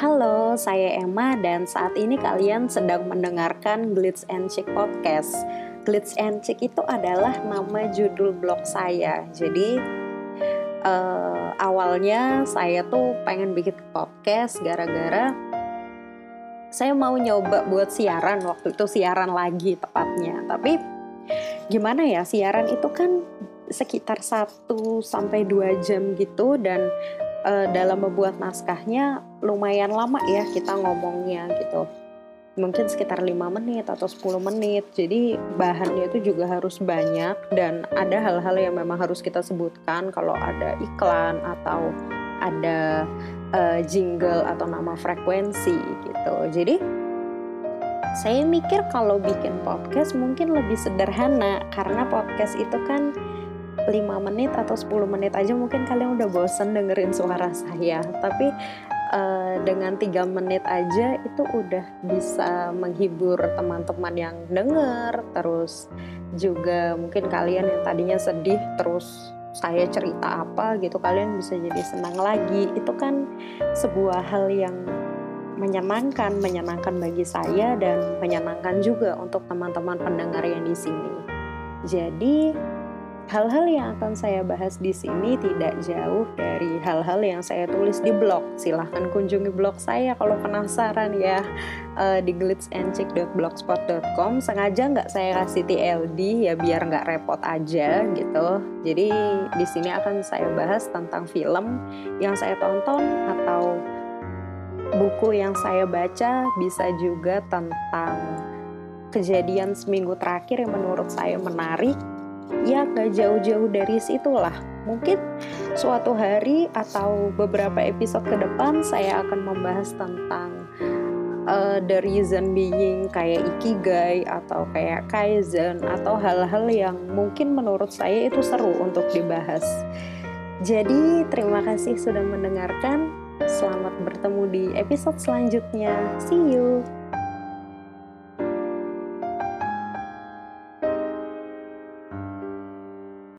Halo, saya Emma dan saat ini kalian sedang mendengarkan Glitz and Chick Podcast. Glitz and Chick itu adalah nama judul blog saya. Jadi uh, awalnya saya tuh pengen bikin podcast gara-gara saya mau nyoba buat siaran waktu itu siaran lagi tepatnya. Tapi gimana ya siaran itu kan sekitar 1 sampai 2 jam gitu dan uh, dalam membuat naskahnya lumayan lama ya kita ngomongnya gitu. Mungkin sekitar 5 menit atau 10 menit. Jadi bahannya itu juga harus banyak dan ada hal-hal yang memang harus kita sebutkan. Kalau ada iklan atau ada uh, jingle atau nama frekuensi gitu. Jadi saya mikir kalau bikin podcast mungkin lebih sederhana. Karena podcast itu kan 5 menit atau 10 menit aja mungkin kalian udah bosen dengerin suara saya. Tapi uh, dengan tiga menit aja itu udah bisa menghibur teman-teman yang denger. Terus juga mungkin kalian yang tadinya sedih terus saya cerita apa gitu kalian bisa jadi senang lagi. Itu kan sebuah hal yang menyenangkan menyenangkan bagi saya dan menyenangkan juga untuk teman-teman pendengar yang di sini. Jadi Hal-hal yang akan saya bahas di sini tidak jauh dari hal-hal yang saya tulis di blog. Silahkan kunjungi blog saya kalau penasaran ya uh, di glitzenchick.blogspot.com. Sengaja nggak saya kasih TLD ya biar nggak repot aja gitu. Jadi di sini akan saya bahas tentang film yang saya tonton atau buku yang saya baca, bisa juga tentang kejadian seminggu terakhir yang menurut saya menarik ya gak jauh-jauh dari situlah. Mungkin suatu hari atau beberapa episode ke depan saya akan membahas tentang uh, the reason being kayak ikigai atau kayak kaizen atau hal-hal yang mungkin menurut saya itu seru untuk dibahas. Jadi terima kasih sudah mendengarkan. Selamat bertemu di episode selanjutnya. See you